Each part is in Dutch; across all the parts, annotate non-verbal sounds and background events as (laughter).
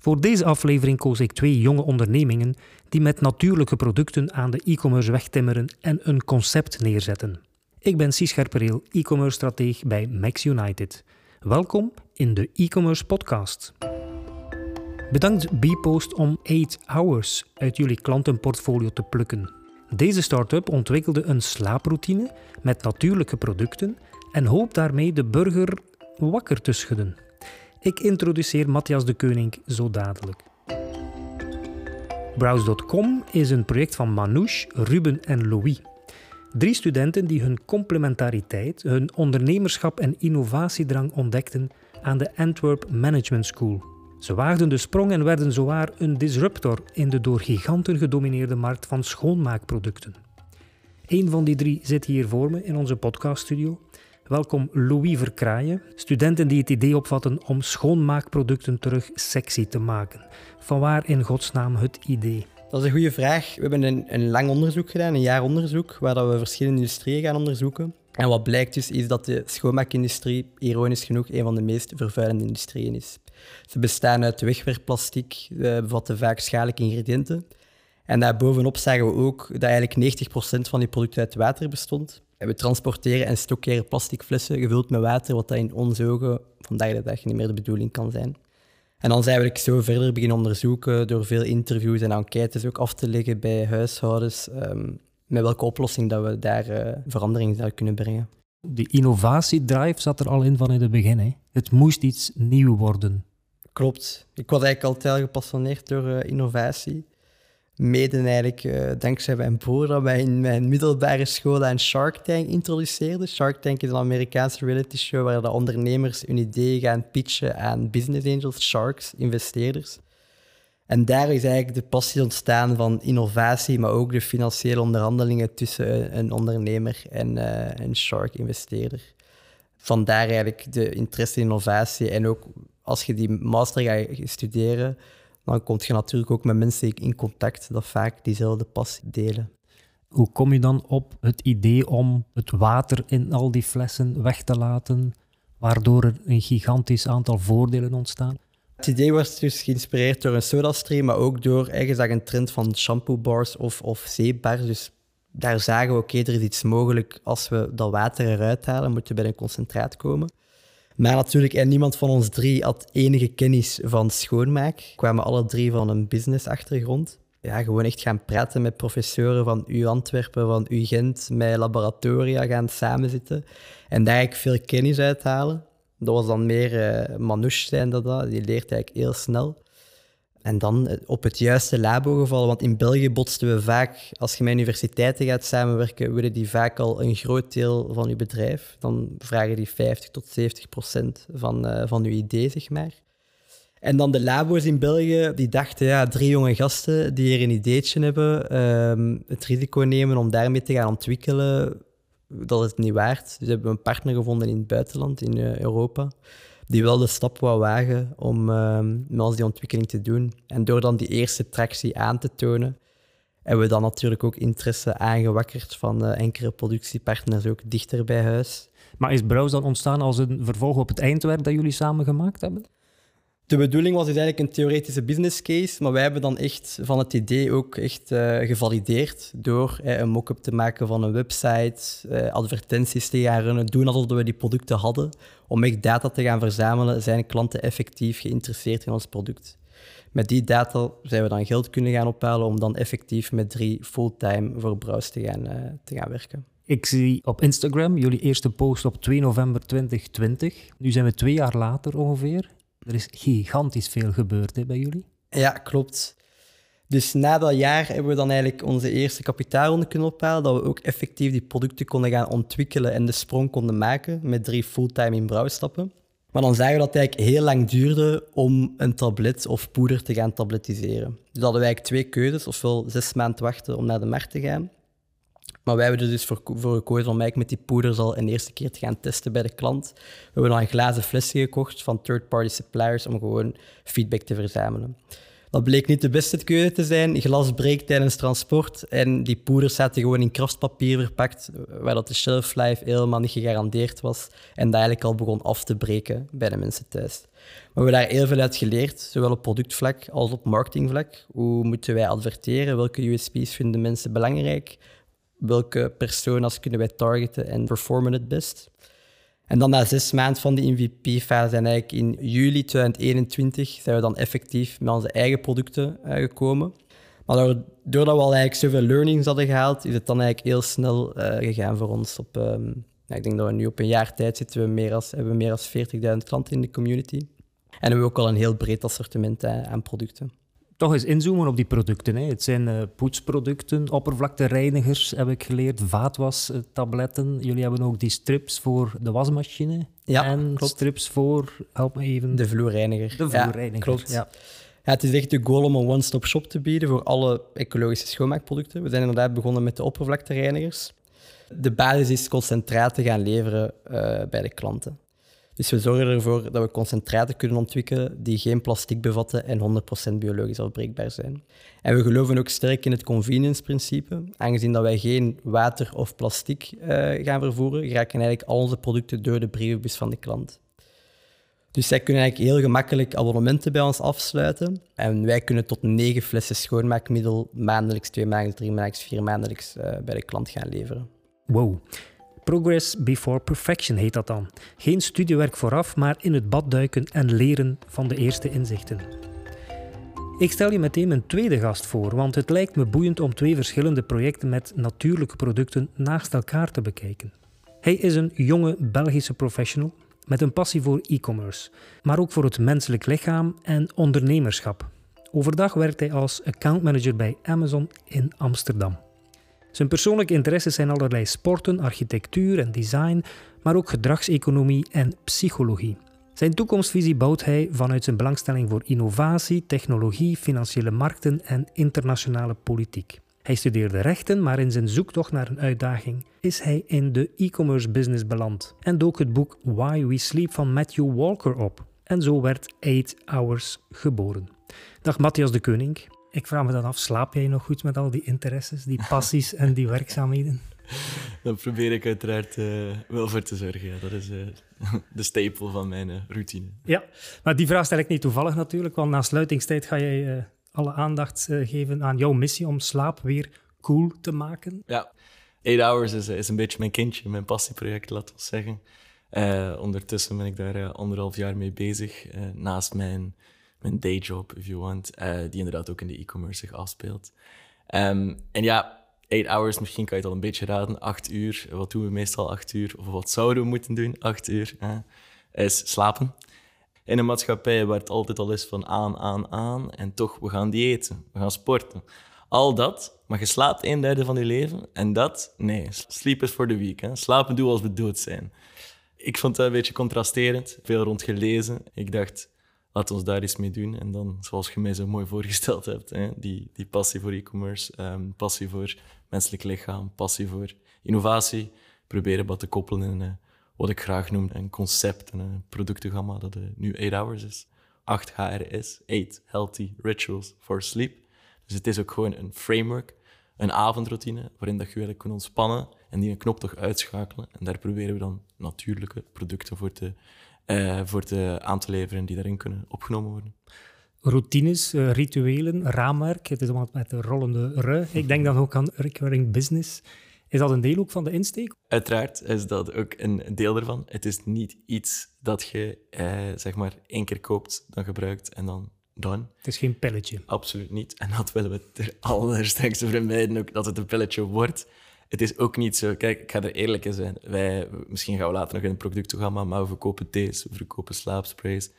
Voor deze aflevering koos ik twee jonge ondernemingen die met natuurlijke producten aan de e-commerce wegtimmeren en een concept neerzetten. Ik ben Cies Scherpereel, e-commerce strateeg bij Max United. Welkom in de e-commerce podcast. Bedankt Bpost om 8 Hours uit jullie klantenportfolio te plukken. Deze start-up ontwikkelde een slaaproutine met natuurlijke producten en hoopt daarmee de burger wakker te schudden. Ik introduceer Matthias de Keuning zo dadelijk. Browse.com is een project van Manouche, Ruben en Louis. Drie studenten die hun complementariteit, hun ondernemerschap en innovatiedrang ontdekten aan de Antwerp Management School. Ze waagden de sprong en werden zowaar een disruptor in de door giganten gedomineerde markt van schoonmaakproducten. Een van die drie zit hier voor me in onze podcaststudio. Welkom Louis Verkraaien, studenten die het idee opvatten om schoonmaakproducten terug sexy te maken. Vanwaar in godsnaam het idee? Dat is een goede vraag. We hebben een, een lang onderzoek gedaan, een jaar onderzoek, waar we verschillende industrieën gaan onderzoeken. En wat blijkt dus is dat de schoonmaakindustrie, ironisch genoeg, een van de meest vervuilende industrieën is. Ze bestaan uit wegwerpplastic, uh, bevatten vaak schadelijke ingrediënten. En daarbovenop zagen we ook dat eigenlijk 90% van die producten uit water bestond. We transporteren en stockeren plastic flessen gevuld met water, wat dat in onze ogen vandaag de dag niet meer de bedoeling kan zijn. En dan zijn we zo verder beginnen onderzoeken door veel interviews en enquêtes ook af te leggen bij huishoudens. Um, met welke oplossing dat we daar uh, verandering zouden kunnen brengen. Die innovatiedrive zat er al in van in het begin. Hè? Het moest iets nieuw worden. Klopt. Ik was eigenlijk altijd heel gepassioneerd door uh, innovatie mede eigenlijk uh, dankzij mijn broer dat wij in mijn middelbare school een Shark Tank introduceerden. Shark Tank is een Amerikaanse reality show waar de ondernemers hun idee gaan pitchen aan business angels, sharks, investeerders. En daar is eigenlijk de passie ontstaan van innovatie, maar ook de financiële onderhandelingen tussen een ondernemer en uh, een shark-investeerder. Vandaar eigenlijk de interesse in innovatie. En ook als je die master gaat studeren, dan kom je natuurlijk ook met mensen in contact dat vaak diezelfde passie delen. Hoe kom je dan op het idee om het water in al die flessen weg te laten, waardoor er een gigantisch aantal voordelen ontstaan? Het idee was dus geïnspireerd door een sodastream, maar ook door eigenlijk een trend van shampoo bars of, of zeepbars. Dus daar zagen we, oké, er is iets mogelijk als we dat water eruit halen, moeten we bij een concentraat komen. Maar natuurlijk, en niemand van ons drie had enige kennis van schoonmaak. Kwamen alle drie van een business-achtergrond. Ja, gewoon echt gaan praten met professoren van U Antwerpen, van U Gent, met laboratoria gaan samenzitten. En daar eigenlijk veel kennis uithalen. Dat was dan meer uh, Manouche zijn dat, dat. Die leert eigenlijk heel snel. En dan eh, op het juiste labo gevallen, want in België botsten we vaak, als je met universiteiten gaat samenwerken, willen die vaak al een groot deel van je bedrijf. Dan vragen die 50 tot 70 procent van, uh, van je idee, zeg maar. En dan de labo's in België, die dachten, ja, drie jonge gasten die hier een ideetje hebben, uh, het risico nemen om daarmee te gaan ontwikkelen, dat is het niet waard. Dus hebben we een partner gevonden in het buitenland, in uh, Europa die wel de stap wou wagen om uh, met die ontwikkeling te doen. En door dan die eerste tractie aan te tonen, hebben we dan natuurlijk ook interesse aangewakkerd van uh, enkele productiepartners ook dichter bij huis. Maar is Browse dan ontstaan als een vervolg op het eindwerk dat jullie samen gemaakt hebben? De bedoeling was dus eigenlijk een theoretische business case, maar wij hebben dan echt van het idee ook echt uh, gevalideerd door uh, een mock-up te maken van een website, uh, advertenties te gaan runnen, doen alsof we die producten hadden, om echt data te gaan verzamelen. Zijn klanten effectief geïnteresseerd in ons product? Met die data zijn we dan geld kunnen gaan ophalen om dan effectief met drie fulltime voor Browse te gaan, te gaan werken. Ik zie op Instagram jullie eerste post op 2 november 2020. Nu zijn we twee jaar later ongeveer. Er is gigantisch veel gebeurd hè, bij jullie. Ja, klopt. Dus na dat jaar hebben we dan eigenlijk onze eerste kapitaalronde kunnen ophalen, dat we ook effectief die producten konden gaan ontwikkelen en de sprong konden maken met drie fulltime in brouwstappen. Maar dan zagen we dat het eigenlijk heel lang duurde om een tablet of poeder te gaan tabletiseren. Dus hadden wij eigenlijk twee keuzes, ofwel zes maanden wachten om naar de markt te gaan, maar wij hebben er dus voor, voor gekozen om eigenlijk met die poeders al een eerste keer te gaan testen bij de klant. We hebben dan een glazen flesje gekocht van third-party suppliers om gewoon feedback te verzamelen. Dat bleek niet de beste keuze te zijn. Glas breekt tijdens transport en die poeders zaten gewoon in kraftpapier verpakt, waar dat de shelf life helemaal niet gegarandeerd was en dat eigenlijk al begon af te breken bij de mensen thuis. Maar we hebben daar heel veel uit geleerd, zowel op productvlak als op marketingvlak. Hoe moeten wij adverteren? Welke USP's vinden mensen belangrijk? Welke personas kunnen wij targeten en performen het best? En dan na zes maanden van die MVP-fase en eigenlijk in juli 2021 zijn we dan effectief met onze eigen producten uh, gekomen. Maar doordat we al eigenlijk zoveel learnings hadden gehaald, is het dan eigenlijk heel snel uh, gegaan voor ons. Op, um, ik denk dat we nu op een jaar tijd zitten we meer als, hebben we meer dan 40.000 klanten in de community. En hebben we ook al een heel breed assortiment uh, aan producten toch eens inzoomen op die producten. Hè. Het zijn uh, poetsproducten, oppervlaktereinigers heb ik geleerd, vaatwastabletten. Jullie hebben ook die strips voor de wasmachine. Ja, en klopt. strips voor, help me even... De vloerreiniger. De vloerreiniger, ja, klopt. Ja. Ja, het is echt de goal om een one-stop shop te bieden voor alle ecologische schoonmaakproducten. We zijn inderdaad begonnen met de oppervlaktereinigers. De basis is concentraten gaan leveren uh, bij de klanten. Dus we zorgen ervoor dat we concentraten kunnen ontwikkelen die geen plastic bevatten en 100% biologisch afbreekbaar zijn. En we geloven ook sterk in het convenience-principe. Aangezien dat wij geen water of plastic uh, gaan vervoeren, geraken eigenlijk al onze producten door de brievenbus van de klant. Dus zij kunnen eigenlijk heel gemakkelijk abonnementen bij ons afsluiten. En wij kunnen tot negen flessen schoonmaakmiddel maandelijks, twee maandelijks, drie maandelijks, vier maandelijks uh, bij de klant gaan leveren. Wow. Progress before perfection heet dat dan. Geen studiewerk vooraf, maar in het bad duiken en leren van de eerste inzichten. Ik stel je meteen mijn tweede gast voor, want het lijkt me boeiend om twee verschillende projecten met natuurlijke producten naast elkaar te bekijken. Hij is een jonge Belgische professional met een passie voor e-commerce, maar ook voor het menselijk lichaam en ondernemerschap. Overdag werkt hij als accountmanager bij Amazon in Amsterdam. Zijn persoonlijke interesses zijn allerlei sporten, architectuur en design, maar ook gedragseconomie en psychologie. Zijn toekomstvisie bouwt hij vanuit zijn belangstelling voor innovatie, technologie, financiële markten en internationale politiek. Hij studeerde rechten, maar in zijn zoektocht naar een uitdaging is hij in de e-commerce business beland en dook het boek Why We Sleep van Matthew Walker op. En zo werd 8 Hours geboren. Dag Matthias de Koning. Ik vraag me dan af, slaap jij nog goed met al die interesses, die passies (laughs) en die werkzaamheden? Daar probeer ik uiteraard uh, wel voor te zorgen. Ja. Dat is uh, (laughs) de stapel van mijn uh, routine. Ja, maar die vraag stel ik niet toevallig natuurlijk, want na sluitingstijd ga jij alle aandacht geven aan jouw missie om slaap weer cool te maken. Ja, 8 Hours is, is een beetje mijn kindje, mijn passieproject, laten we zeggen. ondertussen ben ik daar anderhalf jaar mee bezig, naast mijn mijn dayjob, if you want, uh, die inderdaad ook in de e-commerce zich afspeelt. Um, en ja, 8 hours, misschien kan je het al een beetje raden. 8 uur, wat doen we meestal 8 uur? Of wat zouden we moeten doen 8 uur? Is slapen. In een maatschappij waar het altijd al is van aan, aan, aan. En toch, we gaan diëten, we gaan sporten. Al dat, maar je slaapt een derde van je leven. En dat, nee, sleep is for the week. Slapen doen als we dood zijn. Ik vond het een beetje contrasterend. Veel rond gelezen. Ik dacht, laat ons daar iets mee doen. En dan, zoals je mij zo mooi voorgesteld hebt, hè, die, die passie voor e-commerce, um, passie voor menselijk lichaam, passie voor innovatie, proberen wat te koppelen in uh, wat ik graag noem een concept, een productengamma dat uh, nu 8 hours is. 8 HRS, 8 Healthy Rituals for Sleep. Dus het is ook gewoon een framework, een avondroutine, waarin dat je eigenlijk kunt ontspannen en die een knop toch uitschakelen. En daar proberen we dan natuurlijke producten voor te uh, voor te, aan te leveren die daarin kunnen opgenomen worden. Routines, uh, rituelen, raamwerk, het is allemaal met de rollende R. Ik denk dan ook aan recurring business. Is dat een deel ook van de insteek? Uiteraard is dat ook een deel ervan. Het is niet iets dat je eh, zeg maar één keer koopt, dan gebruikt en dan done. Het is geen pilletje. Absoluut niet. En dat willen we ter allersterkste vermijden, ook dat het een pilletje wordt het is ook niet zo. Kijk, ik ga er eerlijk in zijn. Wij, misschien gaan we later nog in een productprogramma, maar we verkopen thees, we verkopen slaapsprays.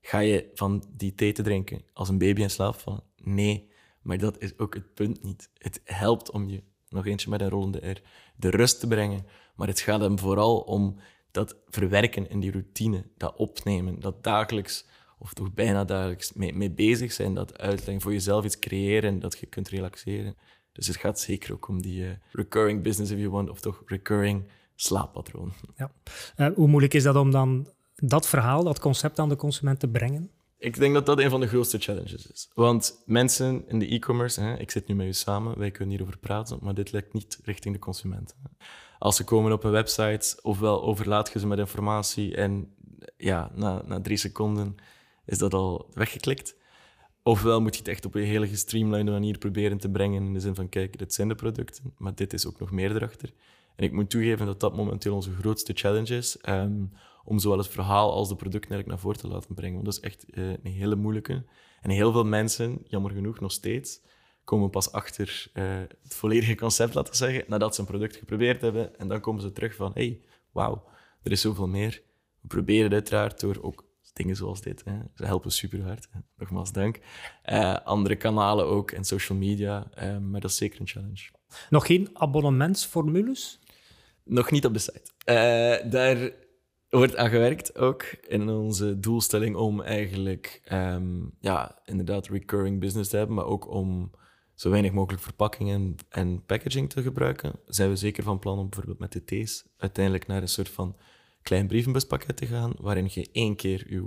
Ga je van die thee te drinken als een baby in slaap vallen? Nee, maar dat is ook het punt niet. Het helpt om je, nog eentje met een rollende R, de rust te brengen. Maar het gaat hem vooral om dat verwerken in die routine, dat opnemen, dat dagelijks, of toch bijna dagelijks, mee, mee bezig zijn, dat uitleggen, voor jezelf iets creëren, dat je kunt relaxeren. Dus het gaat zeker ook om die uh, recurring business, if you want, of toch recurring slaappatroon. Ja. Uh, hoe moeilijk is dat om dan dat verhaal, dat concept aan de consument te brengen? Ik denk dat dat een van de grootste challenges is. Want mensen in de e-commerce, ik zit nu met u samen, wij kunnen hierover praten, maar dit lijkt niet richting de consumenten. Als ze komen op een website, ofwel overlaat je ze met informatie en ja, na, na drie seconden is dat al weggeklikt. Ofwel moet je het echt op een hele gestreamlined manier proberen te brengen in de zin van, kijk, dit zijn de producten, maar dit is ook nog meer erachter. En ik moet toegeven dat dat momenteel onze grootste challenge is, um, om zowel het verhaal als de producten eigenlijk naar voren te laten brengen. Want dat is echt uh, een hele moeilijke. En heel veel mensen, jammer genoeg nog steeds, komen pas achter uh, het volledige concept, laten we zeggen, nadat ze een product geprobeerd hebben. En dan komen ze terug van, hey, wauw, er is zoveel meer. We proberen het uiteraard door ook dingen zoals dit. Hè. Ze helpen super hard. Nogmaals dank. Uh, andere kanalen ook en social media. Uh, maar dat is zeker een challenge. Nog geen abonnementsformules? Nog niet op de site. Uh, daar wordt aan gewerkt ook in onze doelstelling om eigenlijk um, ja, inderdaad recurring business te hebben, maar ook om zo weinig mogelijk verpakking en, en packaging te gebruiken. Zijn we zeker van plan om bijvoorbeeld met de T's uiteindelijk naar een soort van klein brievenbuspakket te gaan, waarin je één keer je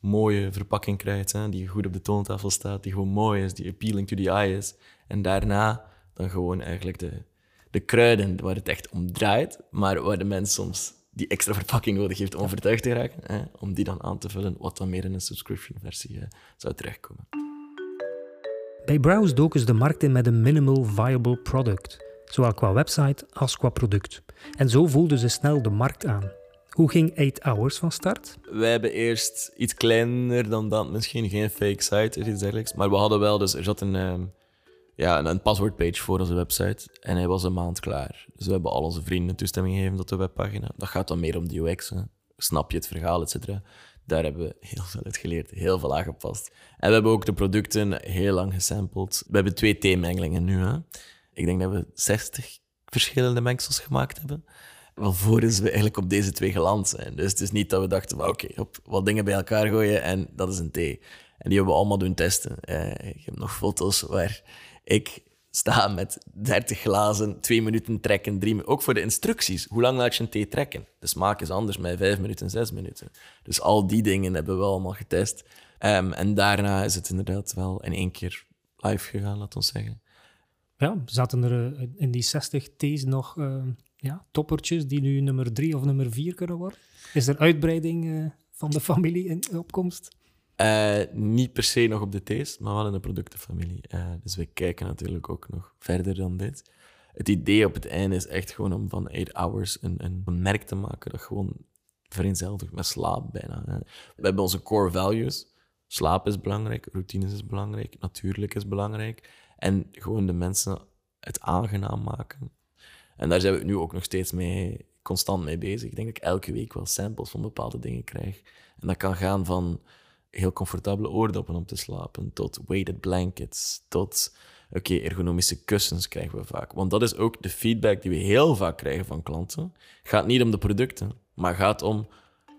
mooie verpakking krijgt, hè, die goed op de toontafel staat, die gewoon mooi is, die appealing to the eye is. En daarna dan gewoon eigenlijk de, de kruiden waar het echt om draait, maar waar de mens soms die extra verpakking nodig heeft om overtuigd te raken, hè, om die dan aan te vullen, wat dan meer in een subscription versie uh, zou terechtkomen. Bij Browse doken ze de markt in met een minimal viable product, zowel qua website als qua product. En zo voelden ze snel de markt aan. Hoe ging 8 Hours van start? Wij hebben eerst iets kleiner dan dat, misschien geen fake site of iets dergelijks. Maar we hadden wel, dus er zat een, um, ja, een paswoordpage voor onze website en hij was een maand klaar. Dus we hebben al onze vrienden toestemming gegeven tot de webpagina. Dat gaat dan meer om de UX, snap je het verhaal, et cetera. Daar hebben we heel veel uit geleerd, heel veel aangepast. En we hebben ook de producten heel lang gesampled. We hebben twee theemengelingen nu. Hè. Ik denk dat we 60 verschillende mengsels gemaakt hebben alvorens we eigenlijk op deze twee geland zijn. Dus het is niet dat we dachten, oké, okay, wat dingen bij elkaar gooien en dat is een thee. En die hebben we allemaal doen testen. Eh, ik heb nog foto's waar ik sta met 30 glazen, twee minuten trekken, drie minuten. Ook voor de instructies. Hoe lang laat je een thee trekken? De smaak is anders met vijf minuten, zes minuten. Dus al die dingen hebben we allemaal getest. Um, en daarna is het inderdaad wel in één keer live gegaan, laat ons zeggen. Ja, zaten er eh, in die 60 thees nog uh, ja, toppertjes die nu nummer drie of nummer vier kunnen worden? Is er uitbreiding uh, van de familie in opkomst? Uh, niet per se nog op de thees, maar wel in de productenfamilie. Uh, dus we kijken natuurlijk ook nog verder dan dit. Het idee op het einde is echt gewoon om van 8 hours een, een merk te maken dat gewoon vereenzelvigt met slaap bijna. Hè. We hebben onze core values. Slaap is belangrijk, routines is belangrijk, natuurlijk is belangrijk. En gewoon de mensen het aangenaam maken. En daar zijn we nu ook nog steeds mee, constant mee bezig. Ik denk dat ik elke week wel samples van bepaalde dingen krijg. En dat kan gaan van heel comfortabele oordoppen om te slapen, tot weighted blankets, tot oké, ergonomische kussens krijgen we vaak. Want dat is ook de feedback die we heel vaak krijgen van klanten. Het gaat niet om de producten, maar gaat om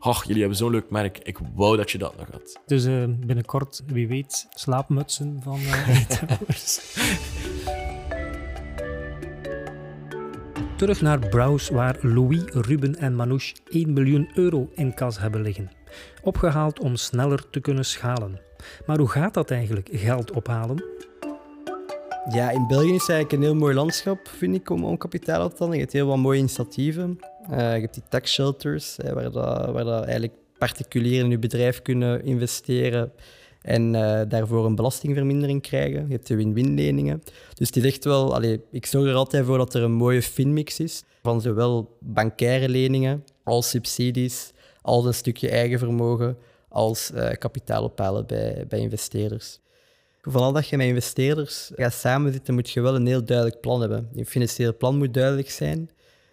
ach, jullie hebben zo'n leuk merk, ik wou dat je dat nog had. Dus uh, binnenkort, wie weet, slaapmutsen van (laughs) uh, (laughs) Terug naar Browse, waar Louis, Ruben en Manouche 1 miljoen euro in kas hebben liggen. Opgehaald om sneller te kunnen schalen. Maar hoe gaat dat eigenlijk, geld ophalen? Ja, in België is eigenlijk een heel mooi landschap, vind ik, om, om kapitaal op te halen. Je hebt heel wat mooie initiatieven. Uh, je hebt die tax shelters, waar, dat, waar dat eigenlijk particulieren in je bedrijf kunnen investeren en uh, daarvoor een belastingvermindering krijgen. Je hebt de win-win-leningen. Dus het is echt wel... Allee, ik zorg er altijd voor dat er een mooie finmix is van zowel bankaire leningen als subsidies, als een stukje eigen vermogen, als uh, kapitaal ophalen bij, bij investeerders. Vooral dat je met investeerders gaat samenzitten, moet je wel een heel duidelijk plan hebben. Je financiële plan moet duidelijk zijn,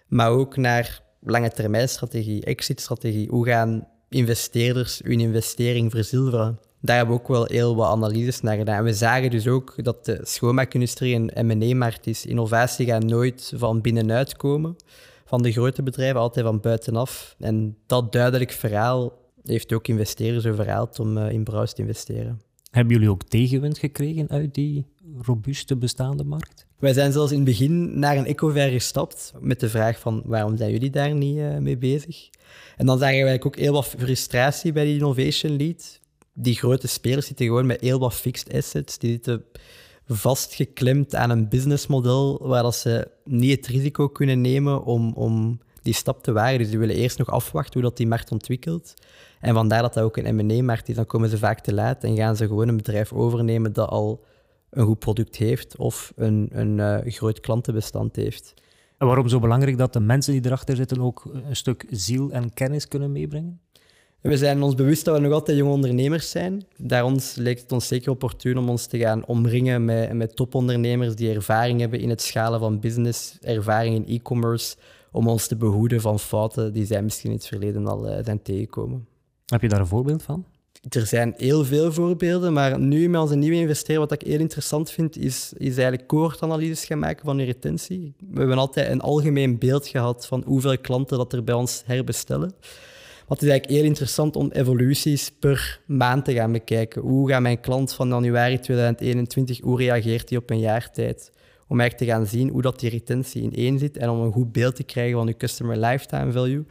maar ook naar lange termijn strategie, exit-strategie. Hoe gaan investeerders hun investering verzilveren? Daar hebben we ook wel heel wat analyses naar gedaan. We zagen dus ook dat de schoonmaakindustrie een M&A-markt is. Innovatie gaat nooit van binnenuit komen, van de grote bedrijven, altijd van buitenaf. En dat duidelijk verhaal heeft ook investeerders overhaald om uh, in Brouws te investeren. Hebben jullie ook tegenwind gekregen uit die robuuste bestaande markt? Wij zijn zelfs in het begin naar een Ecover gestapt met de vraag van waarom zijn jullie daar niet uh, mee bezig? En dan zagen we eigenlijk ook heel wat frustratie bij die innovation lead die grote spelers zitten gewoon met heel wat fixed assets. Die zitten vastgeklemd aan een businessmodel waar dat ze niet het risico kunnen nemen om, om die stap te wagen. Dus die willen eerst nog afwachten hoe dat die markt ontwikkelt. En vandaar dat dat ook een M&A-markt is. Dan komen ze vaak te laat en gaan ze gewoon een bedrijf overnemen dat al een goed product heeft of een, een uh, groot klantenbestand heeft. En waarom zo belangrijk dat de mensen die erachter zitten ook een stuk ziel en kennis kunnen meebrengen? We zijn ons bewust dat we nog altijd jonge ondernemers zijn. Daarom lijkt het ons zeker opportun om ons te gaan omringen met, met topondernemers die ervaring hebben in het schalen van business, ervaring in e-commerce, om ons te behoeden van fouten die zij misschien in het verleden al uh, zijn tegengekomen. Heb je daar een voorbeeld van? Er zijn heel veel voorbeelden, maar nu met onze nieuwe investeerder, wat ik heel interessant vind, is, is eigenlijk cohortanalyses gaan maken van je retentie. We hebben altijd een algemeen beeld gehad van hoeveel klanten dat er bij ons herbestellen. Het is eigenlijk heel interessant om evoluties per maand te gaan bekijken. Hoe gaat mijn klant van januari 2021, hoe reageert hij op een jaar tijd? Om eigenlijk te gaan zien hoe dat die retentie in één zit en om een goed beeld te krijgen van je customer lifetime value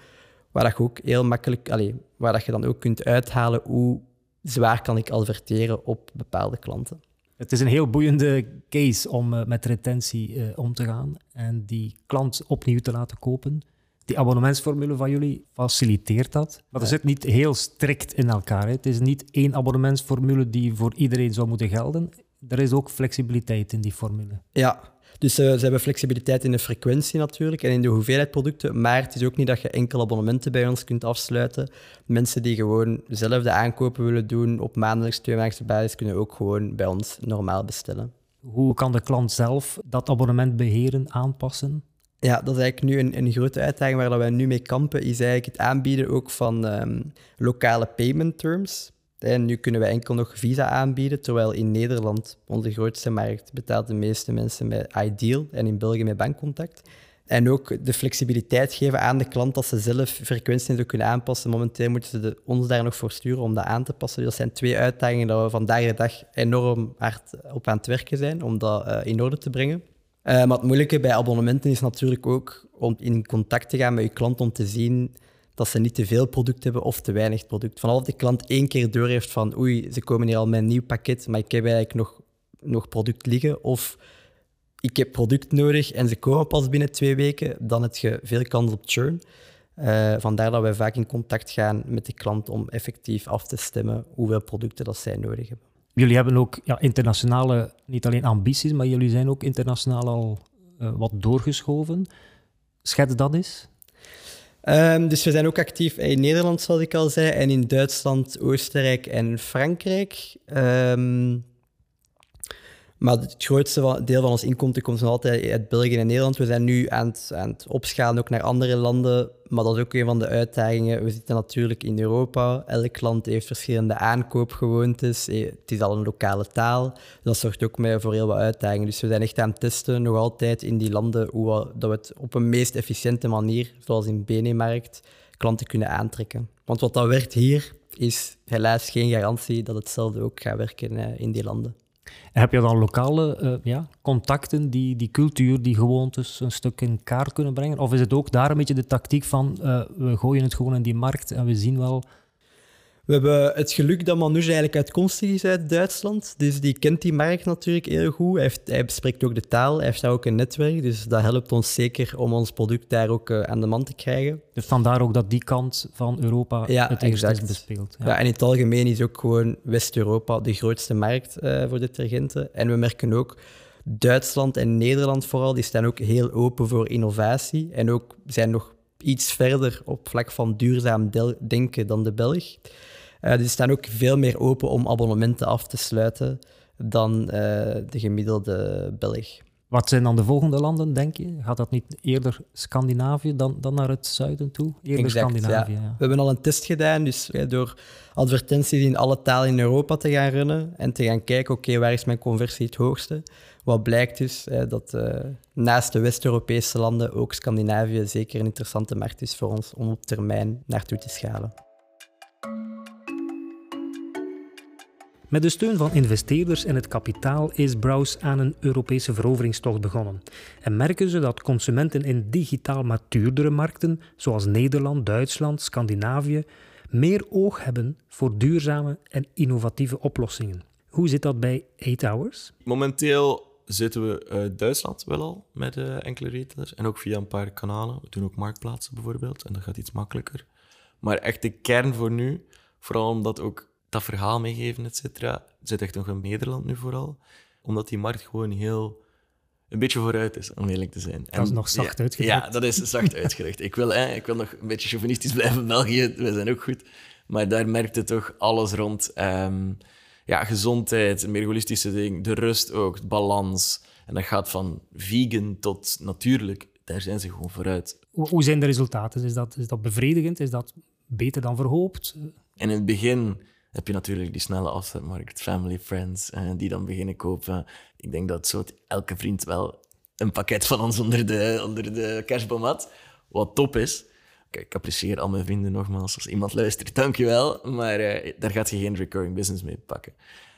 waar dat je ook heel makkelijk, allez, waar dat je dan ook kunt uithalen hoe zwaar kan ik adverteren op bepaalde klanten. Het is een heel boeiende case om uh, met retentie uh, om te gaan en die klant opnieuw te laten kopen. Die abonnementsformule van jullie faciliteert dat. Maar dat zit niet heel strikt in elkaar. Hè. Het is niet één abonnementsformule die voor iedereen zou moeten gelden. Er is ook flexibiliteit in die formule. Ja, dus uh, ze hebben flexibiliteit in de frequentie natuurlijk en in de hoeveelheid producten. Maar het is ook niet dat je enkel abonnementen bij ons kunt afsluiten. Mensen die gewoon zelf de aankopen willen doen op maandelijks, tweemaandelijkse basis, kunnen ook gewoon bij ons normaal bestellen. Hoe kan de klant zelf dat abonnement beheren, aanpassen? Ja, dat is eigenlijk nu een, een grote uitdaging waar wij nu mee kampen, is eigenlijk het aanbieden ook van um, lokale payment terms. En nu kunnen we enkel nog Visa aanbieden, terwijl in Nederland, onze grootste markt, betaalt de meeste mensen met Ideal en in België met bankcontact. En ook de flexibiliteit geven aan de klant dat ze zelf frequenties kunnen aanpassen. Momenteel moeten ze ons daar nog voor sturen om dat aan te passen. Dus dat zijn twee uitdagingen dat we vandaag de dag enorm hard op aan het werken zijn om dat uh, in orde te brengen. Uh, maar het moeilijke bij abonnementen is natuurlijk ook om in contact te gaan met je klant om te zien dat ze niet te veel product hebben of te weinig product. Vanaf de klant één keer door heeft van oei, ze komen hier al een nieuw pakket, maar ik heb eigenlijk nog, nog product liggen of ik heb product nodig en ze komen pas binnen twee weken, dan heb je veel kans op churn. Uh, vandaar dat wij vaak in contact gaan met de klant om effectief af te stemmen hoeveel producten dat zij nodig hebben. Jullie hebben ook ja, internationale, niet alleen ambities, maar jullie zijn ook internationaal al uh, wat doorgeschoven. Schets dat eens? Um, dus we zijn ook actief in Nederland, zoals ik al zei, en in Duitsland, Oostenrijk en Frankrijk. Um, maar het grootste deel van ons inkomsten komt nog altijd uit België en Nederland. We zijn nu aan het, aan het opschalen ook naar andere landen. Maar dat is ook een van de uitdagingen. We zitten natuurlijk in Europa. Elk land heeft verschillende aankoopgewoontes. Eh, het is al een lokale taal. Dat zorgt ook voor heel wat uitdagingen. Dus we zijn echt aan het testen, nog altijd in die landen, hoe dat we het op een meest efficiënte manier, zoals in Benemarkt, klanten kunnen aantrekken. Want wat dat werkt hier, is helaas geen garantie dat hetzelfde ook gaat werken eh, in die landen. Heb je dan lokale uh, ja, contacten die die cultuur, die gewoontes een stuk in kaart kunnen brengen? Of is het ook daar een beetje de tactiek van uh, we gooien het gewoon in die markt en we zien wel we hebben het geluk dat Manouche eigenlijk uitkomstig is uit Duitsland. Dus die kent die markt natuurlijk heel goed. Hij, heeft, hij bespreekt ook de taal, hij heeft daar ook een netwerk. Dus dat helpt ons zeker om ons product daar ook uh, aan de man te krijgen. Dus vandaar ook dat die kant van Europa ja, het eerst is bespeeld. Ja. ja. en in het algemeen is ook gewoon West-Europa de grootste markt uh, voor detergenten. En we merken ook... Duitsland en Nederland vooral, die staan ook heel open voor innovatie. En ook zijn nog iets verder op vlak van duurzaam denken dan de Belg. Uh, die staan ook veel meer open om abonnementen af te sluiten dan uh, de gemiddelde Belg. Wat zijn dan de volgende landen, denk je? Gaat dat niet eerder Scandinavië dan, dan naar het zuiden toe? Eerder exact, Scandinavië, ja. We hebben al een test gedaan, dus door advertenties in alle talen in Europa te gaan runnen en te gaan kijken, oké, waar is mijn conversie het hoogste? Wat blijkt dus dat uh, naast de West-Europese landen ook Scandinavië zeker een interessante markt is voor ons om op termijn naartoe te schalen. Met de steun van investeerders en het kapitaal is Browse aan een Europese veroveringstocht begonnen. En merken ze dat consumenten in digitaal matuurdere markten, zoals Nederland, Duitsland, Scandinavië, meer oog hebben voor duurzame en innovatieve oplossingen. Hoe zit dat bij 8 Hours? Momenteel zitten we uit Duitsland wel al met uh, enkele retailers en ook via een paar kanalen. We doen ook marktplaatsen bijvoorbeeld en dat gaat iets makkelijker. Maar echt de kern voor nu, vooral omdat ook dat verhaal meegeven, et cetera, zit echt nog in Nederland nu vooral. Omdat die markt gewoon heel een beetje vooruit is, om eerlijk te zijn. Dat is nog zacht ja. Ja, dat is zacht uitgedrukt. ik, wil, ik wil nog een beetje chauvinistisch blijven. België, we zijn ook goed. Maar daar merkte toch alles rond. Um, ja, gezondheid, een meer holistische ding, de rust ook, de balans. En dat gaat van vegan tot natuurlijk. Daar zijn ze gewoon vooruit. Hoe zijn de resultaten? Is dat, is dat bevredigend? Is dat beter dan verhoopt? In het begin heb je natuurlijk die snelle afzetmarkt, family, friends, eh, die dan beginnen kopen. Ik denk dat zo elke vriend wel een pakket van ons onder de, onder de kerstboom had. Wat top is. Ik apprecieer al mijn vrienden nogmaals. Als iemand luistert, dankjewel. Maar uh, daar gaat je geen recurring business mee pakken.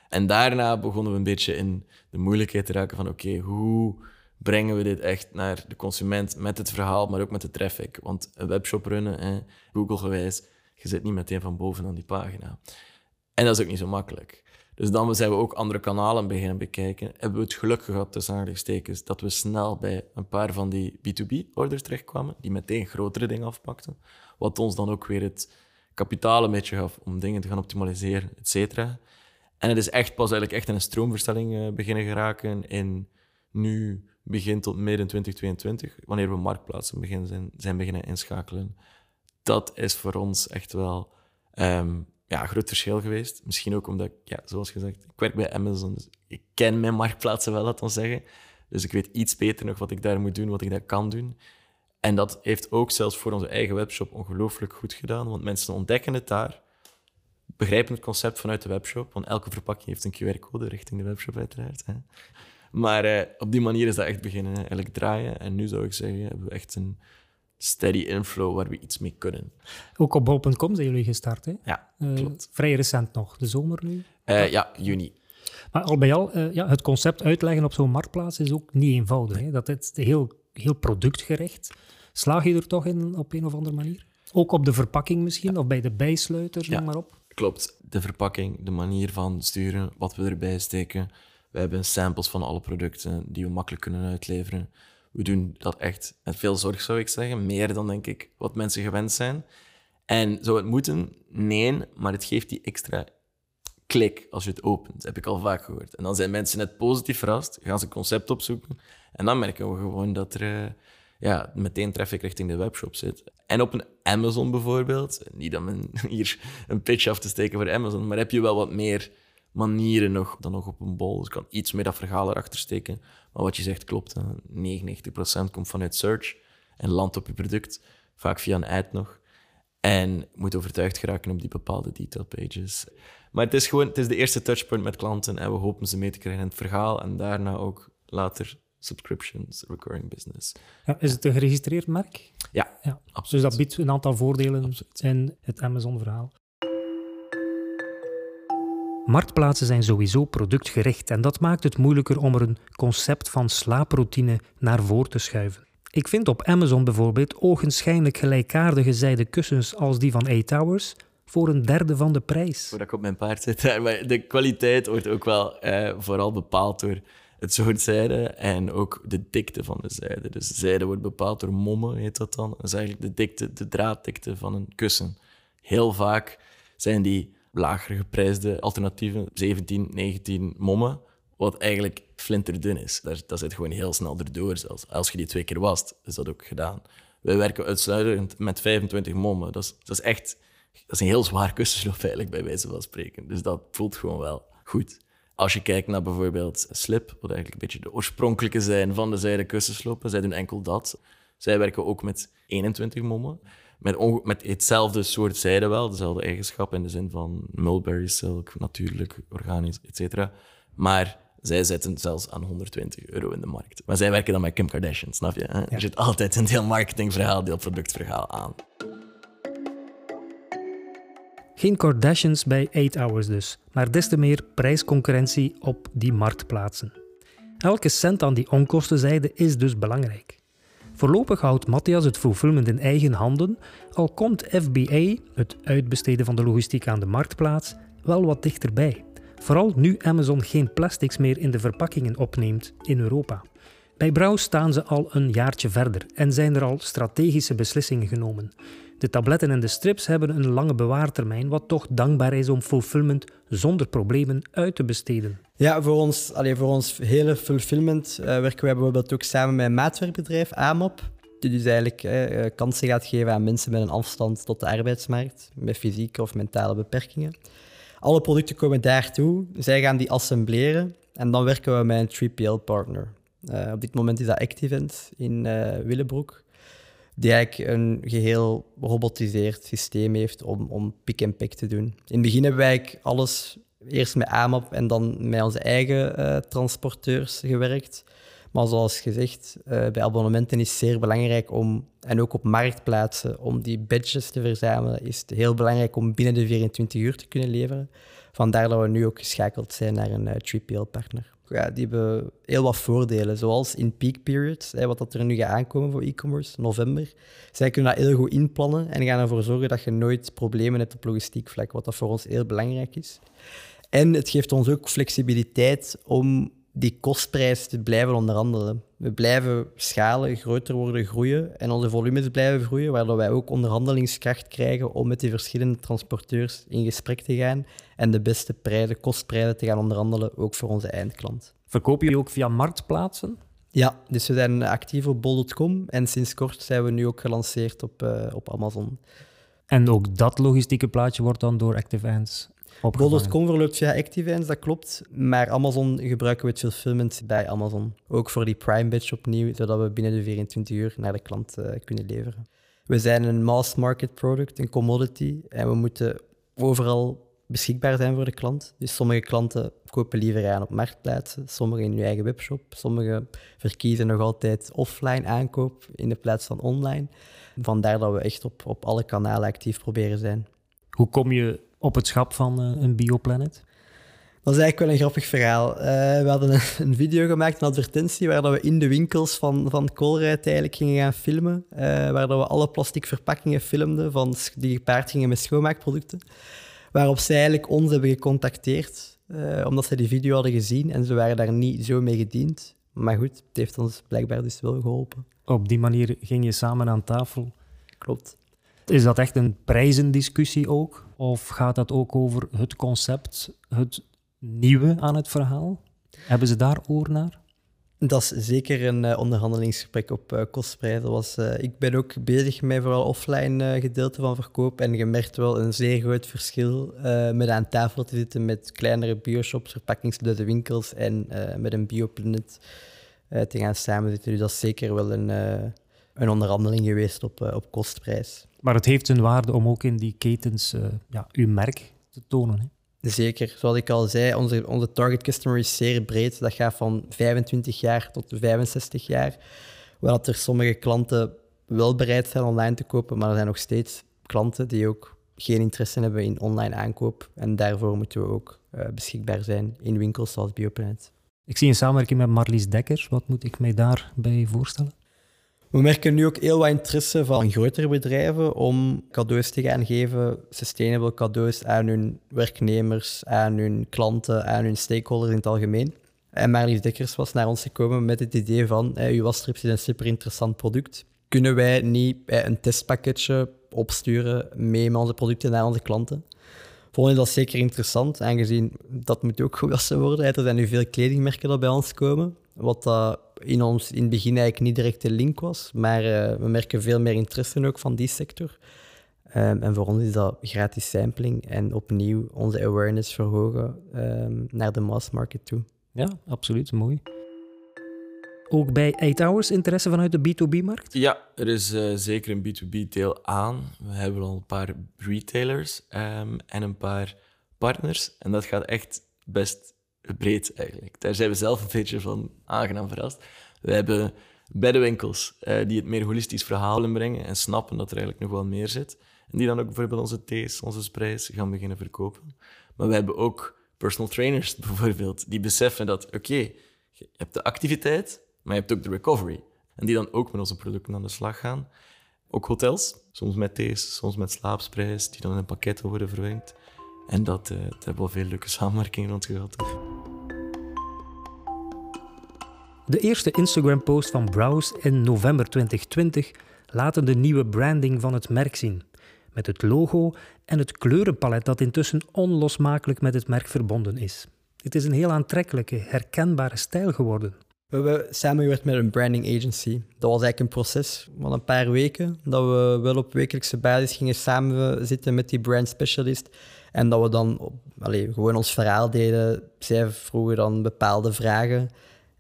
En daarna begonnen we een beetje in de moeilijkheid te raken van oké, hoe brengen we dit echt naar de consument met het verhaal, maar ook met de traffic? Want een webshop runnen, Google gewijs, je zit niet meteen van boven aan die pagina. En dat is ook niet zo makkelijk. Dus dan zijn we ook andere kanalen beginnen bekijken. Hebben we het geluk gehad, tussen aanhalingstekens, dat we snel bij een paar van die B2B-orders terechtkwamen, die meteen grotere dingen afpakten. Wat ons dan ook weer het kapitaal een beetje gaf om dingen te gaan optimaliseren, et cetera. En het is echt pas eigenlijk echt in een stroomverstelling uh, beginnen geraken in nu begin tot midden 2022, wanneer we marktplaatsen beginnen zijn, zijn beginnen inschakelen. Dat is voor ons echt wel um, ja, groot verschil geweest. Misschien ook omdat, ja, zoals gezegd, ik werk bij Amazon, dus ik ken mijn marktplaatsen wel, laat ons zeggen. Dus ik weet iets beter nog wat ik daar moet doen, wat ik daar kan doen. En dat heeft ook zelfs voor onze eigen webshop ongelooflijk goed gedaan, want mensen ontdekken het daar, begrijpen het concept vanuit de webshop, want elke verpakking heeft een QR-code richting de webshop uiteraard. Hè. Maar eh, op die manier is dat echt beginnen eigenlijk draaien. En nu zou ik zeggen, hebben we echt een steady inflow waar we iets mee kunnen. Ook op bol.com zijn jullie gestart, hè? Ja, uh, klopt. Vrij recent nog, de zomer nu? Uh, ja, juni. Maar al bij al, uh, ja, het concept uitleggen op zo'n marktplaats is ook niet eenvoudig. Hè? Dat is heel, heel productgericht. Slaag je er toch in op een of andere manier? Ook op de verpakking misschien, of bij de bijsluiters, ja, maar op? Klopt. De verpakking, de manier van sturen, wat we erbij steken. We hebben samples van alle producten die we makkelijk kunnen uitleveren. We doen dat echt met veel zorg, zou ik zeggen. Meer dan, denk ik, wat mensen gewend zijn. En zou het moeten? Nee, maar het geeft die extra klik als je het opent. Dat heb ik al vaak gehoord. En dan zijn mensen net positief verrast, gaan ze een concept opzoeken. En dan merken we gewoon dat er uh, ja, meteen traffic richting de webshop zit. En op een Amazon bijvoorbeeld, niet om (laughs) hier een pitch af te steken voor Amazon, maar heb je wel wat meer manieren nog dan nog op een bol. Dus kan iets meer dat verhaal erachter steken. Maar wat je zegt klopt. 99% komt vanuit search en landt op je product. Vaak via een ad nog. En moet overtuigd geraken op die bepaalde detail pages. Maar het is gewoon het is de eerste touchpoint met klanten en we hopen ze mee te krijgen in het verhaal en daarna ook later subscriptions, recurring business. Ja, is het een geregistreerd merk? Ja, ja. absoluut. Dus dat biedt een aantal voordelen absoluut. in het Amazon-verhaal. Marktplaatsen zijn sowieso productgericht en dat maakt het moeilijker om er een concept van slaaproutine naar voren te schuiven. Ik vind op Amazon bijvoorbeeld ogenschijnlijk gelijkaardige zijden kussens als die van A-Towers voor een derde van de prijs. Voordat ik op mijn paard zit, (laughs) maar de kwaliteit wordt ook wel eh, vooral bepaald door het soort zijde en ook de dikte van de zijde. Dus zijde wordt bepaald door mommen, heet dat dan. Dat is eigenlijk de dikte, de draaddikte van een kussen. Heel vaak zijn die lager geprijsde alternatieven, 17, 19 mommen, wat eigenlijk flinterdun is. Daar, dat zit gewoon heel snel erdoor zelfs. Als je die twee keer wast, is dat ook gedaan. Wij werken uitsluitend met 25 mommen. Dat is, dat is echt dat is een heel zwaar kussensloop eigenlijk, bij wijze van spreken. Dus dat voelt gewoon wel goed. Als je kijkt naar bijvoorbeeld Slip, wat eigenlijk een beetje de oorspronkelijke zijn van de zijde kussenslopen, zij doen enkel dat. Zij werken ook met 21 mommen met, met hetzelfde soort zijde wel, dezelfde eigenschappen in de zin van mulberry silk, natuurlijk, organisch, etc. Maar zij zetten zelfs aan 120 euro in de markt. Maar zij werken dan met Kim Kardashian, snap je? Hè? Er zit altijd een deel marketingverhaal, deel productverhaal aan. Geen Kardashians bij 8 Hours dus, maar des te meer prijsconcurrentie op die marktplaatsen. Elke cent aan die onkostenzijde is dus belangrijk. Voorlopig houdt Matthias het fulfillment in eigen handen, al komt FBA, het uitbesteden van de logistiek aan de marktplaats, wel wat dichterbij. Vooral nu Amazon geen plastics meer in de verpakkingen opneemt in Europa. Bij Browse staan ze al een jaartje verder en zijn er al strategische beslissingen genomen. De tabletten en de strips hebben een lange bewaartermijn, wat toch dankbaar is om fulfillment zonder problemen uit te besteden. Ja, voor ons, allee, voor ons hele fulfillment uh, werken wij bijvoorbeeld ook samen met een maatwerkbedrijf, AMOP, die dus eigenlijk uh, kansen gaat geven aan mensen met een afstand tot de arbeidsmarkt, met fysieke of mentale beperkingen. Alle producten komen daartoe, zij gaan die assembleren en dan werken we met een 3PL-partner. Uh, op dit moment is dat Activent in Willebroek die eigenlijk een geheel robotiseerd systeem heeft om, om pick en pack te doen. In het begin hebben wij alles eerst met AMAP en dan met onze eigen uh, transporteurs gewerkt. Maar zoals gezegd, uh, bij abonnementen is het zeer belangrijk om, en ook op marktplaatsen, om die badges te verzamelen, is het heel belangrijk om binnen de 24 uur te kunnen leveren. Vandaar dat we nu ook geschakeld zijn naar een uh, 3PL-partner die hebben heel wat voordelen. Zoals in peak periods, hè, wat dat er nu gaat aankomen voor e-commerce, november. Zij kunnen dat heel goed inplannen en gaan ervoor zorgen dat je nooit problemen hebt op logistiek vlak, wat dat voor ons heel belangrijk is. En het geeft ons ook flexibiliteit om die kostprijs te blijven onderhandelen. We blijven schalen, groter worden, groeien en onze volumes blijven groeien, waardoor wij ook onderhandelingskracht krijgen om met die verschillende transporteurs in gesprek te gaan en de beste prijzen, kostprijzen te gaan onderhandelen, ook voor onze eindklant. Verkoop je ook via marktplaatsen? Ja, dus we zijn actief op bol.com en sinds kort zijn we nu ook gelanceerd op, uh, op Amazon. En ook dat logistieke plaatje wordt dan door ActiveAns Bol.com verloopt via Activans, dat klopt. Maar Amazon gebruiken we het fulfillment bij Amazon. Ook voor die Prime Batch opnieuw, zodat we binnen de 24 uur naar de klant uh, kunnen leveren. We zijn een mass market product, een commodity. En we moeten overal beschikbaar zijn voor de klant. Dus sommige klanten kopen liever aan op marktplaatsen, sommigen in hun eigen webshop, sommigen verkiezen nog altijd offline aankoop in de plaats van online. Vandaar dat we echt op, op alle kanalen actief proberen zijn. Hoe kom je op het schap van uh, een Bioplanet? Dat is eigenlijk wel een grappig verhaal. Uh, we hadden een, (laughs) een, video gemaakt, een advertentie, waar dat we in de winkels van, van Colruyt eigenlijk gingen gaan filmen. Uh, waar dat we alle plastic verpakkingen filmden van, die gepaard gingen met schoonmaakproducten. Waarop zij eigenlijk ons hebben gecontacteerd, uh, omdat ze die video hadden gezien en ze waren daar niet zo mee gediend. Maar goed, het heeft ons blijkbaar dus wel geholpen. Op die manier ging je samen aan tafel? Klopt. Is dat echt een prijzendiscussie ook? Of gaat dat ook over het concept, het nieuwe aan het verhaal? Hebben ze daar oor naar? Dat is zeker een uh, onderhandelingsgesprek op uh, kostprijzen. Was, uh, ik ben ook bezig met vooral offline gedeelte van verkoop en je merkt wel een zeer groot verschil met aan tafel te zitten met kleinere bioshops, verpakkingsluide winkels en met een bioplanet te gaan samenzitten. Dus dat is zeker wel een, een onderhandeling geweest op, op kostprijs. Maar het heeft een waarde om ook in die ketens uh, ja, uw merk te tonen. Hè? Zeker. Zoals ik al zei, onze, onze target customer is zeer breed. Dat gaat van 25 jaar tot 65 jaar. Waar er sommige klanten wel bereid zijn online te kopen, maar er zijn nog steeds klanten die ook geen interesse hebben in online aankoop. En daarvoor moeten we ook uh, beschikbaar zijn in winkels zoals Bioplanet. Ik zie een samenwerking met Marlies Dekker. Wat moet ik mij daarbij voorstellen? We merken nu ook heel wat interesse van grotere bedrijven om cadeaus te gaan geven, sustainable cadeaus aan hun werknemers, aan hun klanten, aan hun stakeholders in het algemeen. En Marlies Dekkers was naar ons gekomen met het idee van, hey, uw wasstrips is een super interessant product. Kunnen wij niet een testpakketje opsturen mee met onze producten naar onze klanten? Vonden dat zeker interessant, aangezien dat moet ook (laughs) gewassen worden. Er zijn nu veel kledingmerken dat bij ons komen, wat dat in ons in het begin eigenlijk niet direct de link was. Maar uh, we merken veel meer interesse ook van die sector. Um, en voor ons is dat gratis sampling en opnieuw onze awareness verhogen um, naar de mass market toe. Ja, absoluut. Mooi. Ook bij 8 Hours interesse vanuit de B2B-markt? Ja, er is uh, zeker een B2B-deel aan. We hebben al een paar retailers um, en een paar partners. En dat gaat echt best breed eigenlijk. Daar zijn we zelf een beetje van aangenaam verrast. We hebben beddenwinkels uh, die het meer holistisch verhaal inbrengen en snappen dat er eigenlijk nog wel meer zit. En die dan ook bijvoorbeeld onze thees, onze sprays gaan beginnen verkopen. Maar we hebben ook personal trainers (laughs) bijvoorbeeld, die beseffen dat, oké, je hebt de activiteit, maar je hebt ook de recovery. En die dan ook met onze producten aan de slag gaan. Ook hotels, soms met thees, soms met slaapsprays, die dan in pakketten worden verwerkt. En dat, uh, hebben we veel leuke samenwerkingen rond gehad. De eerste Instagram-post van Browse in november 2020 laten de nieuwe branding van het merk zien. Met het logo en het kleurenpalet dat intussen onlosmakelijk met het merk verbonden is. Het is een heel aantrekkelijke, herkenbare stijl geworden. We hebben samengewerkt met een branding agency. Dat was eigenlijk een proces van een paar weken. Dat we wel op wekelijkse basis gingen samen zitten met die brand specialist. En dat we dan allez, gewoon ons verhaal deden. Zij vroegen dan bepaalde vragen.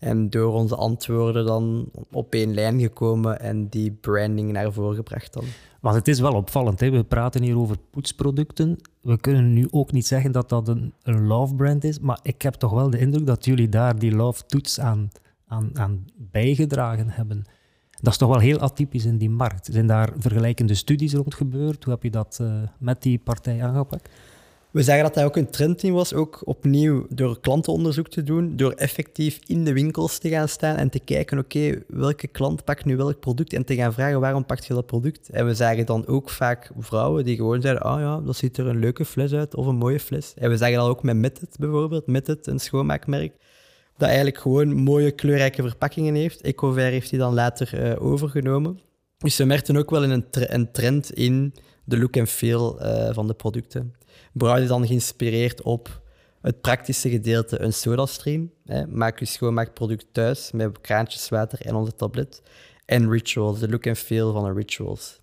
En door onze antwoorden dan op één lijn gekomen en die branding naar voren gebracht dan. Want het is wel opvallend, hè? we praten hier over poetsproducten. We kunnen nu ook niet zeggen dat dat een, love brand is, maar ik heb toch wel de indruk dat jullie daar die love toets aan, aan, aan bijgedragen hebben. Dat is toch wel heel atypisch in die markt. Zijn daar vergelijkende studies rond gebeurd? Hoe heb je dat uh, met die partij aangepakt? We zagen dat dat ook een trend in was, ook opnieuw door klantenonderzoek te doen, door effectief in de winkels te gaan staan en te kijken, oké, welke klant pakt nu welk product en te gaan vragen, waarom pakt je dat product? En we zagen dan ook vaak vrouwen die gewoon zeiden, ah oh ja, dat ziet er een leuke fles uit of een mooie fles. En we zagen dat ook met Metted bijvoorbeeld, Metted, een schoonmaakmerk, dat eigenlijk gewoon mooie kleurrijke verpakkingen heeft. Ecover heeft die dan later uh, overgenomen. Dus we merkten ook wel een, trend in de look en feel uh, van de producten. Brouw is dan geïnspireerd op het praktische gedeelte, een sodastream. Hè. Maak je schoonmaakproduct thuis met kraantjes water en onze tablet. En rituals, de look en feel van een rituals.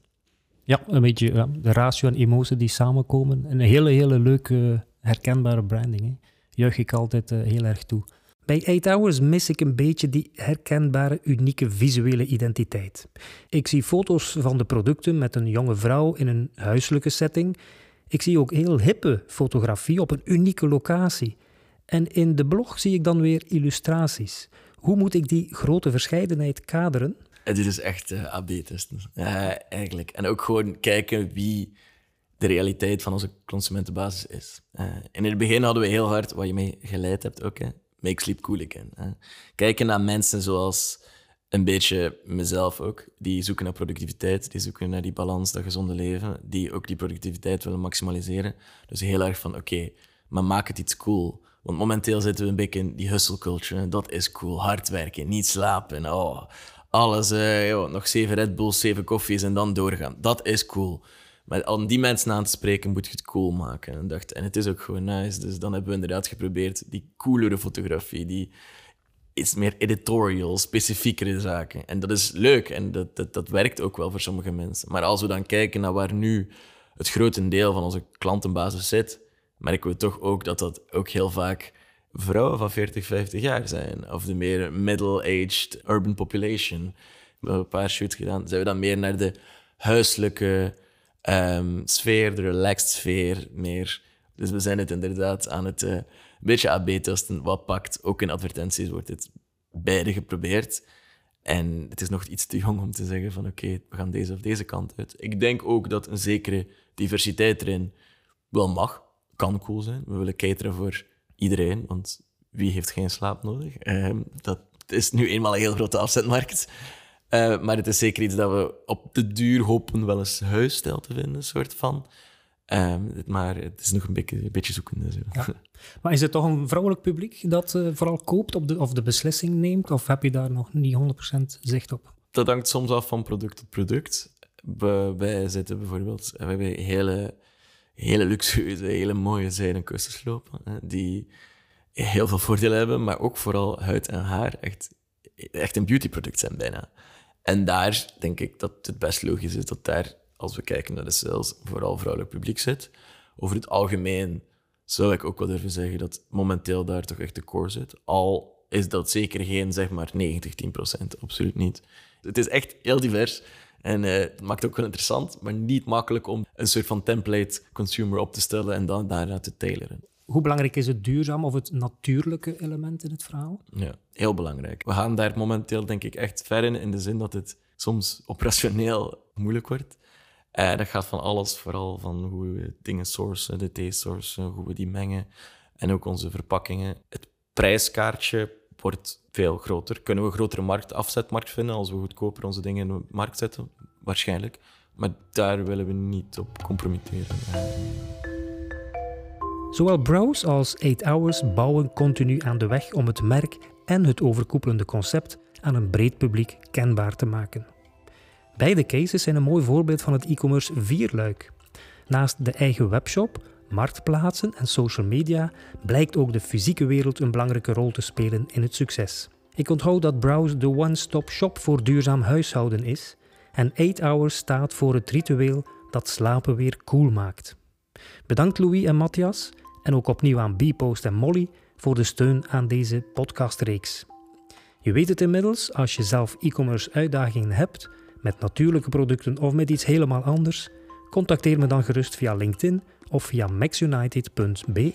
Ja, een beetje de ratio en emotie die samenkomen. Een hele, hele leuke, herkenbare branding. Hè. Juich ik altijd uh, heel erg toe. Bij 8 Hours mis ik een beetje die herkenbare, unieke visuele identiteit. Ik zie foto's van de producten met een jonge vrouw in een huiselijke setting ik zie ook heel hippe fotografie op een unieke locatie. En in de blog zie ik dan weer illustraties. Hoe moet ik die grote verscheidenheid kaderen? dit is echt uh, AB-testen. Ja, eigenlijk. En ook gewoon kijken wie de realiteit van onze consumentenbasis is. Uh, in het begin hadden we heel hard, wat je mee geleid hebt ook, hè, make sleep cool again. Kijken naar mensen zoals een beetje mezelf ook. Die zoeken naar productiviteit, die zoeken naar die balans, dat gezonde leven, die ook die productiviteit willen maximaliseren. Dus heel erg van, oké, maar maak het iets cool. Want momenteel zitten we een beetje in die hustle. Dat is cool. Hard werken, niet slapen. Oh, alles, uh, nog zeven Red Bulls, zeven koffies en dan doorgaan. Dat is cool. Maar om die mensen aan te spreken, moet je het cool maken. En, dacht, en het is ook gewoon nice. Dus dan hebben we inderdaad geprobeerd die coolere fotografie, die iets meer editorial, specifiekere zaken. En dat is leuk en dat, dat, dat werkt ook wel voor sommige mensen. Maar als we dan kijken naar waar nu het grote deel van onze klantenbasis zit, merken we toch ook dat dat ook heel vaak vrouwen van 40, 50 jaar zijn. Of de meer middle-aged urban population. We hebben een paar shoots gedaan. Zijn we dan meer naar de huiselijke um, sfeer, de relaxed sfeer meer. Dus we zijn het inderdaad aan het... Uh, een beetje AB-testen. Wat pakt? Ook in advertenties wordt het beide geprobeerd. En het is nog iets te jong om te zeggen van oké, we gaan deze of deze kant uit. Ik denk ook dat een zekere diversiteit erin wel mag, kan cool zijn. We willen cateren voor iedereen, want wie heeft geen slaap nodig? Uh, dat is nu eenmaal een heel grote afzetmarkt. Uh, maar het is zeker iets dat we op de duur hopen wel eens huisstijl te vinden, soort van. Ehm, maar het is nog een beetje, een beetje zoekende. Zo. Ja. (laughs) Maar is het toch een vrouwelijk publiek dat uh, vooral koopt op de, of de beslissing neemt? Of heb je daar nog niet 100% zicht op? Dat hangt soms af van product tot product. We, wij zitten bijvoorbeeld... We hebben hele, hele luxueuze, (laughs) hele mooie zijden kussenslopen. Die heel veel voordelen hebben, maar ook vooral huid en haar echt, echt een beautyproduct zijn bijna. En daar denk ik dat het best logisch is dat daar als we kijken naar de sales, vooral vrouwelijk publiek zit. Over het algemeen zou ik ook wel durven zeggen dat momenteel daar toch echt de core zit. Al is dat zeker geen, zeg maar, 90, 10 procent. Absoluut niet. Het is echt heel divers. En uh, het maakt ook wel interessant, maar niet makkelijk om een soort van template consumer op te stellen en dan daarna te tailoren. Hoe belangrijk is het duurzaam of het natuurlijke element in het verhaal? Ja, heel belangrijk. We gaan daar momenteel denk ik echt ver in, in de zin dat het soms operationeel moeilijk wordt. Uh, dat gaat van alles, vooral van hoe we dingen sourcen, de taste sourcen, hoe we die mengen. En ook onze verpakkingen. Het prijskaartje wordt veel groter. Kunnen we een grotere markt, afzetmarkt vinden als we goedkoper onze dingen in de markt zetten? Waarschijnlijk. Maar daar willen we niet op compromitteren. Zowel Browse als 8 Hours bouwen continu aan de weg om het merk en het overkoepelende concept aan een breed publiek kenbaar te maken. Beide cases zijn een mooi voorbeeld van het e-commerce vierluik. Naast de eigen webshop, marktplaatsen en social media blijkt ook de fysieke wereld een belangrijke rol te spelen in het succes. Ik onthoud dat Browse de one-stop shop voor duurzaam huishouden is en 8 Hours staat voor het ritueel dat slapen weer cool maakt. Bedankt Louis en Matthias en ook opnieuw aan Bpost en Molly voor de steun aan deze podcastreeks. Je weet het inmiddels, als je zelf e-commerce uitdagingen hebt met natuurlijke producten of met iets helemaal anders, contacteer me dan gerust via LinkedIn of via maxunited.be.